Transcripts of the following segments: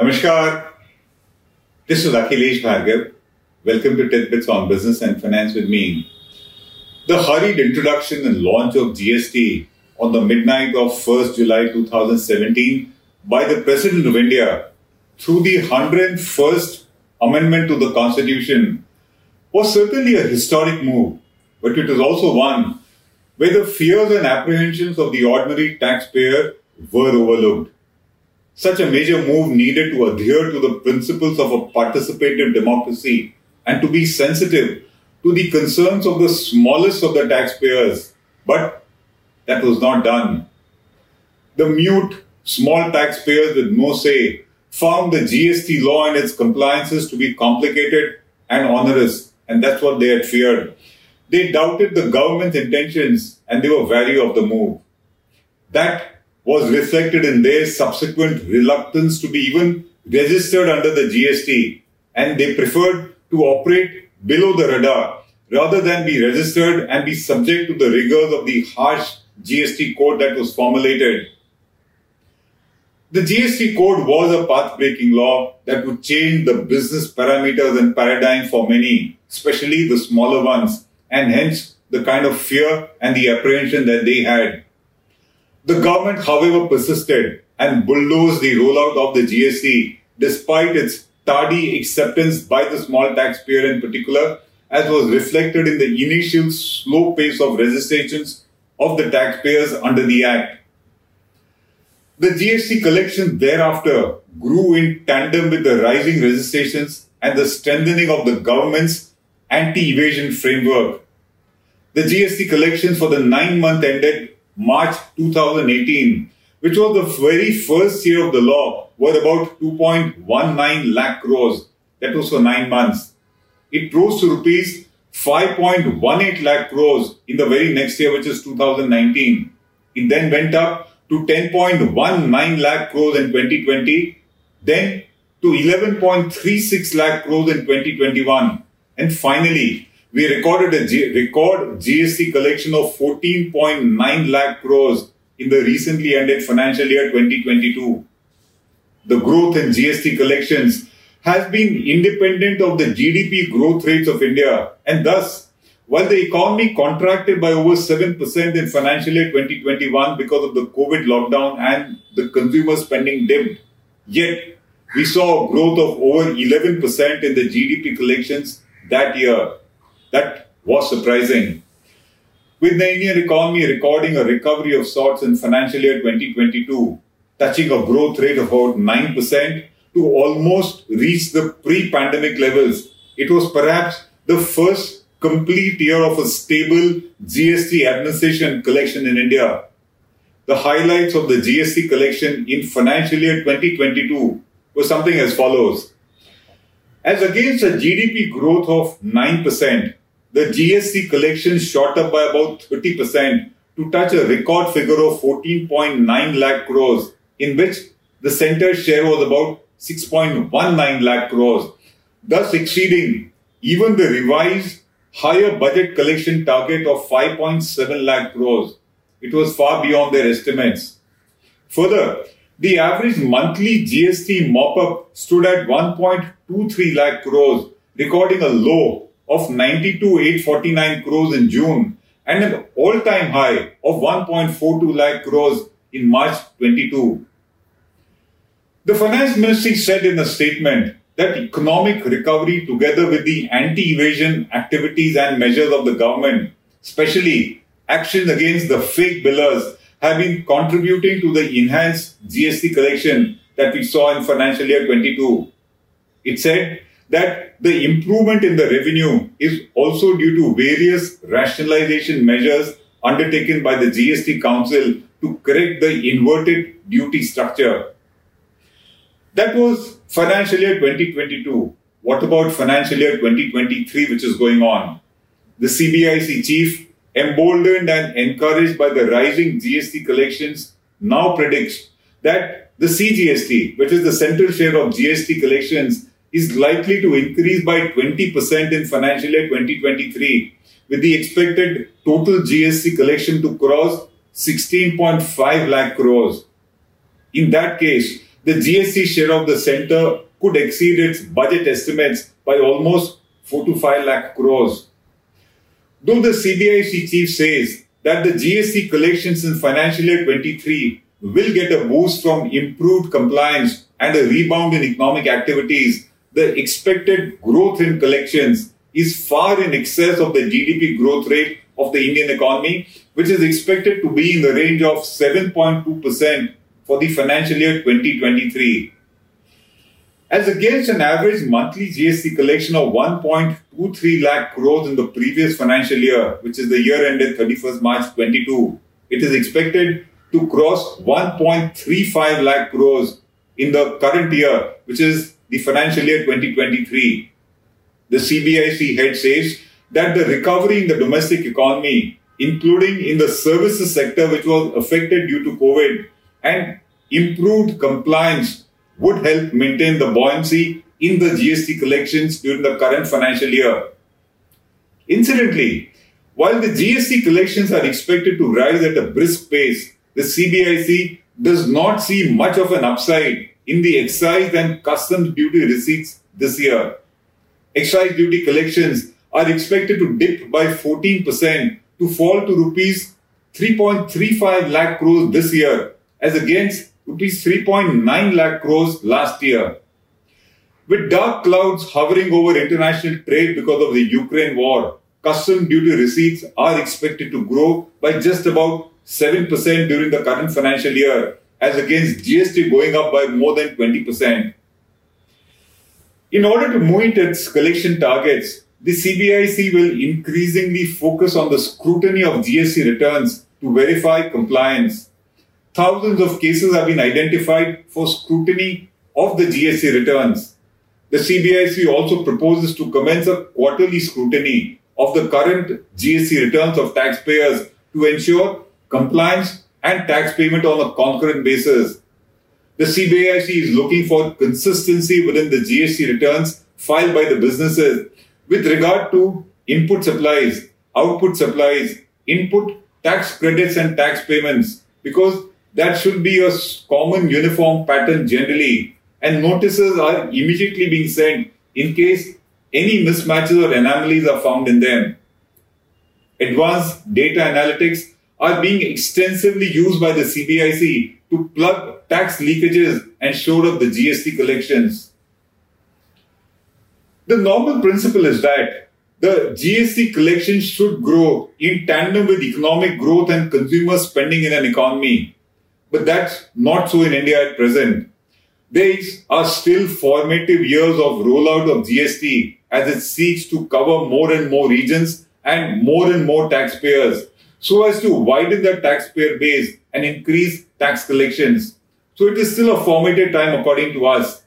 Namaskar. This is Akhilesh Bhargav. Welcome to Tidbits on Business and Finance with me. The hurried introduction and launch of GST on the midnight of 1st July 2017 by the President of India through the 101st Amendment to the Constitution was certainly a historic move, but it was also one where the fears and apprehensions of the ordinary taxpayer were overlooked. Such a major move needed to adhere to the principles of a participative democracy and to be sensitive to the concerns of the smallest of the taxpayers. But that was not done. The mute, small taxpayers with no say found the GST law and its compliances to be complicated and onerous, and that's what they had feared. They doubted the government's intentions and they were wary of the move. That was reflected in their subsequent reluctance to be even registered under the GST, and they preferred to operate below the radar rather than be registered and be subject to the rigors of the harsh GST code that was formulated. The GST code was a path breaking law that would change the business parameters and paradigm for many, especially the smaller ones, and hence the kind of fear and the apprehension that they had. The government, however, persisted and bulldozed the rollout of the GST despite its tardy acceptance by the small taxpayer in particular, as was reflected in the initial slow pace of registrations of the taxpayers under the Act. The GST collection thereafter grew in tandem with the rising registrations and the strengthening of the government's anti evasion framework. The GST collections for the nine month ended March 2018, which was the very first year of the law, were about 2.19 lakh crores. That was for nine months. It rose to rupees 5.18 lakh crores in the very next year, which is 2019. It then went up to 10.19 lakh crores in 2020, then to 11.36 lakh crores in 2021, and finally we recorded a G- record GST collection of 14.9 lakh crores in the recently ended financial year 2022. The growth in GST collections has been independent of the GDP growth rates of India, and thus, while the economy contracted by over 7% in financial year 2021 because of the COVID lockdown and the consumer spending dipped, yet we saw a growth of over 11% in the GDP collections that year. That was surprising. With the Indian economy recording a recovery of sorts in financial year 2022, touching a growth rate of about 9% to almost reach the pre pandemic levels, it was perhaps the first complete year of a stable GST administration collection in India. The highlights of the GST collection in financial year 2022 were something as follows. As against a GDP growth of 9%, the GST collection shot up by about 30% to touch a record figure of 14.9 lakh crores, in which the center share was about 6.19 lakh crores, thus exceeding even the revised higher budget collection target of 5.7 lakh crores. It was far beyond their estimates. Further, the average monthly GST mop up stood at 1.23 lakh crores, recording a low of 92,849 crores in June and an all time high of 1.42 lakh crores in March 22. The finance ministry said in a statement that economic recovery, together with the anti evasion activities and measures of the government, especially action against the fake billers, have been contributing to the enhanced GST collection that we saw in financial year 22. It said that the improvement in the revenue is also due to various rationalization measures undertaken by the GST Council to correct the inverted duty structure. That was financial year 2022. What about financial year 2023, which is going on? The CBIC chief, emboldened and encouraged by the rising GST collections, now predicts that the CGST, which is the central share of GST collections, is likely to increase by 20% in financial year 2023, with the expected total GST collection to cross 16.5 lakh crores. In that case, the GST share of the center could exceed its budget estimates by almost 4 to 5 lakh crores. Though the CBIC chief says that the GST collections in financial year 23 will get a boost from improved compliance and a rebound in economic activities, the expected growth in collections is far in excess of the GDP growth rate of the Indian economy, which is expected to be in the range of 7.2% for the financial year 2023. As against an average monthly GST collection of 1.23 lakh crores in the previous financial year, which is the year ended 31st March 22, it is expected to cross 1.35 lakh crores in the current year, which is the financial year 2023. The CBIC head says that the recovery in the domestic economy, including in the services sector, which was affected due to COVID, and improved compliance would help maintain the buoyancy in the GST collections during the current financial year. Incidentally, while the GST collections are expected to rise at a brisk pace, the CBIC does not see much of an upside in the excise and customs duty receipts this year. Excise duty collections are expected to dip by 14% to fall to rupees 3.35 lakh crores this year as against rupees 3.9 lakh crores last year. With dark clouds hovering over international trade because of the Ukraine war, custom duty receipts are expected to grow by just about 7% during the current financial year, as against GST going up by more than 20%. In order to meet its collection targets, the CBIC will increasingly focus on the scrutiny of GST returns to verify compliance thousands of cases have been identified for scrutiny of the GST returns. The CBIC also proposes to commence a quarterly scrutiny of the current GST returns of taxpayers to ensure compliance and tax payment on a concurrent basis. The CBIC is looking for consistency within the GST returns filed by the businesses with regard to input supplies, output supplies, input tax credits and tax payments because that should be a common uniform pattern generally, and notices are immediately being sent in case any mismatches or anomalies are found in them. Advanced data analytics are being extensively used by the CBIC to plug tax leakages and shore up the GST collections. The normal principle is that the GST collections should grow in tandem with economic growth and consumer spending in an economy. But that's not so in India at present. These are still formative years of rollout of GST as it seeks to cover more and more regions and more and more taxpayers so as to widen the taxpayer base and increase tax collections. So it is still a formative time according to us.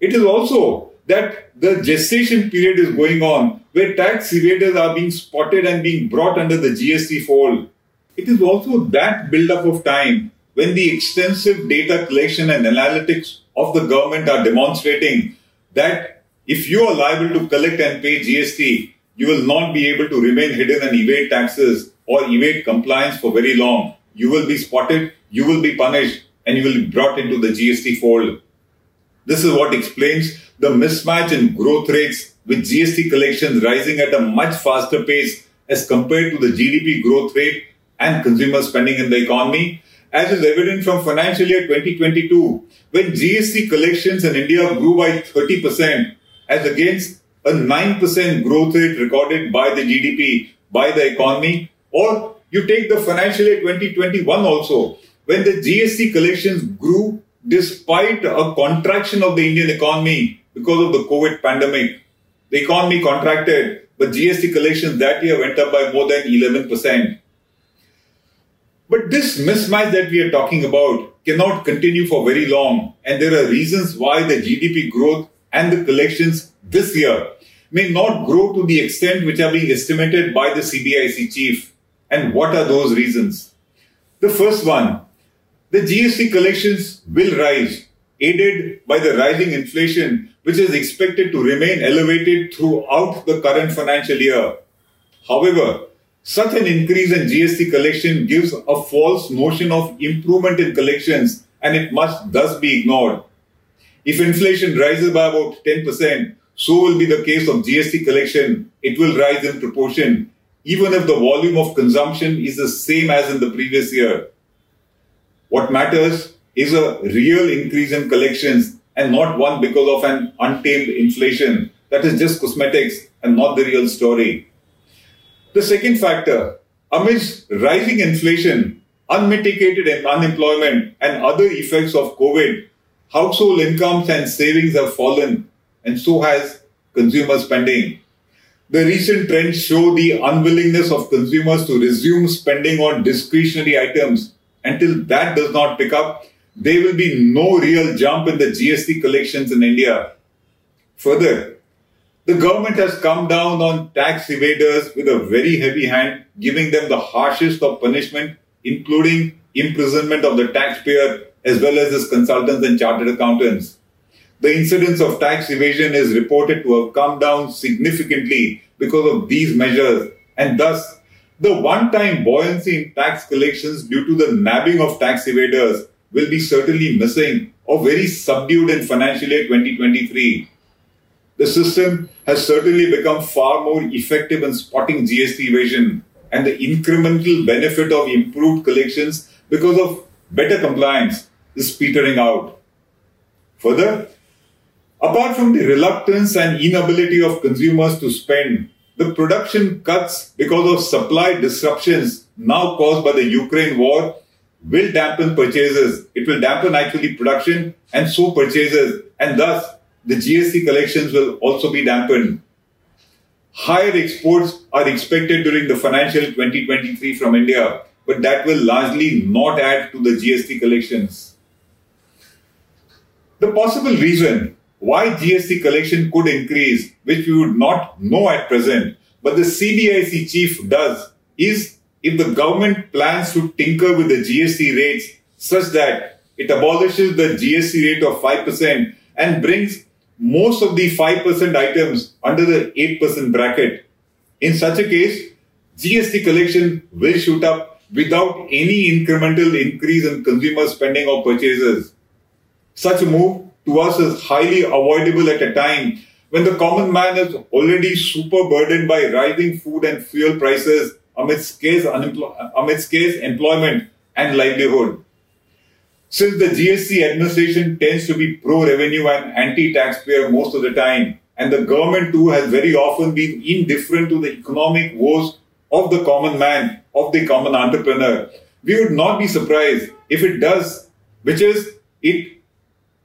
It is also that the gestation period is going on where tax evaders are being spotted and being brought under the GST fold. It is also that build-up of time when the extensive data collection and analytics of the government are demonstrating that if you are liable to collect and pay GST, you will not be able to remain hidden and evade taxes or evade compliance for very long. You will be spotted, you will be punished, and you will be brought into the GST fold. This is what explains the mismatch in growth rates with GST collections rising at a much faster pace as compared to the GDP growth rate and consumer spending in the economy as is evident from financial year 2022, when GST collections in India grew by 30%, as against a 9% growth rate recorded by the GDP, by the economy, or you take the financial year 2021 also, when the GST collections grew despite a contraction of the Indian economy because of the COVID pandemic. The economy contracted, but GST collections that year went up by more than 11%. But this mismatch that we are talking about cannot continue for very long, and there are reasons why the GDP growth and the collections this year may not grow to the extent which are being estimated by the CBIC chief. And what are those reasons? The first one, the GST collections will rise, aided by the rising inflation, which is expected to remain elevated throughout the current financial year. However, such an increase in GST collection gives a false notion of improvement in collections and it must thus be ignored. If inflation rises by about 10%, so will be the case of GST collection. It will rise in proportion, even if the volume of consumption is the same as in the previous year. What matters is a real increase in collections and not one because of an untamed inflation. That is just cosmetics and not the real story. The second factor, amidst rising inflation, unmitigated unemployment, and other effects of COVID, household incomes and savings have fallen, and so has consumer spending. The recent trends show the unwillingness of consumers to resume spending on discretionary items. Until that does not pick up, there will be no real jump in the GST collections in India. Further, the government has come down on tax evaders with a very heavy hand, giving them the harshest of punishment, including imprisonment of the taxpayer as well as his consultants and chartered accountants. The incidence of tax evasion is reported to have come down significantly because of these measures, and thus the one time buoyancy in tax collections due to the nabbing of tax evaders will be certainly missing or very subdued in financial year 2023. The system has certainly become far more effective in spotting GST evasion and the incremental benefit of improved collections because of better compliance is petering out. Further, apart from the reluctance and inability of consumers to spend, the production cuts because of supply disruptions now caused by the Ukraine war will dampen purchases. It will dampen actually production and so purchases, and thus the GST collections will also be dampened. Higher exports are expected during the financial 2023 from India, but that will largely not add to the GST collections. The possible reason why GST collection could increase, which we would not know at present, but the CBIC chief does, is if the government plans to tinker with the GST rates such that it abolishes the GST rate of 5% and brings most of the 5% items under the 8% bracket. In such a case, GST collection will shoot up without any incremental increase in consumer spending or purchases. Such a move to us is highly avoidable at a time when the common man is already super burdened by rising food and fuel prices amidst scarce, amidst scarce employment and livelihood. Since the GST administration tends to be pro-revenue and anti-taxpayer most of the time, and the government too has very often been indifferent to the economic woes of the common man, of the common entrepreneur, we would not be surprised if it does, which is it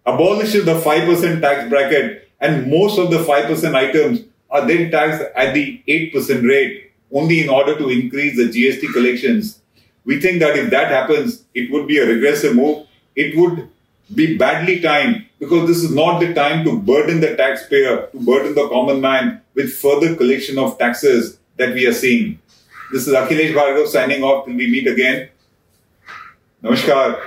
abolishes the 5% tax bracket and most of the 5% items are then taxed at the 8% rate only in order to increase the GST collections. We think that if that happens, it would be a regressive move. It would be badly timed because this is not the time to burden the taxpayer, to burden the common man with further collection of taxes that we are seeing. This is Akhilesh Bhargav signing off till we meet again. Namaskar.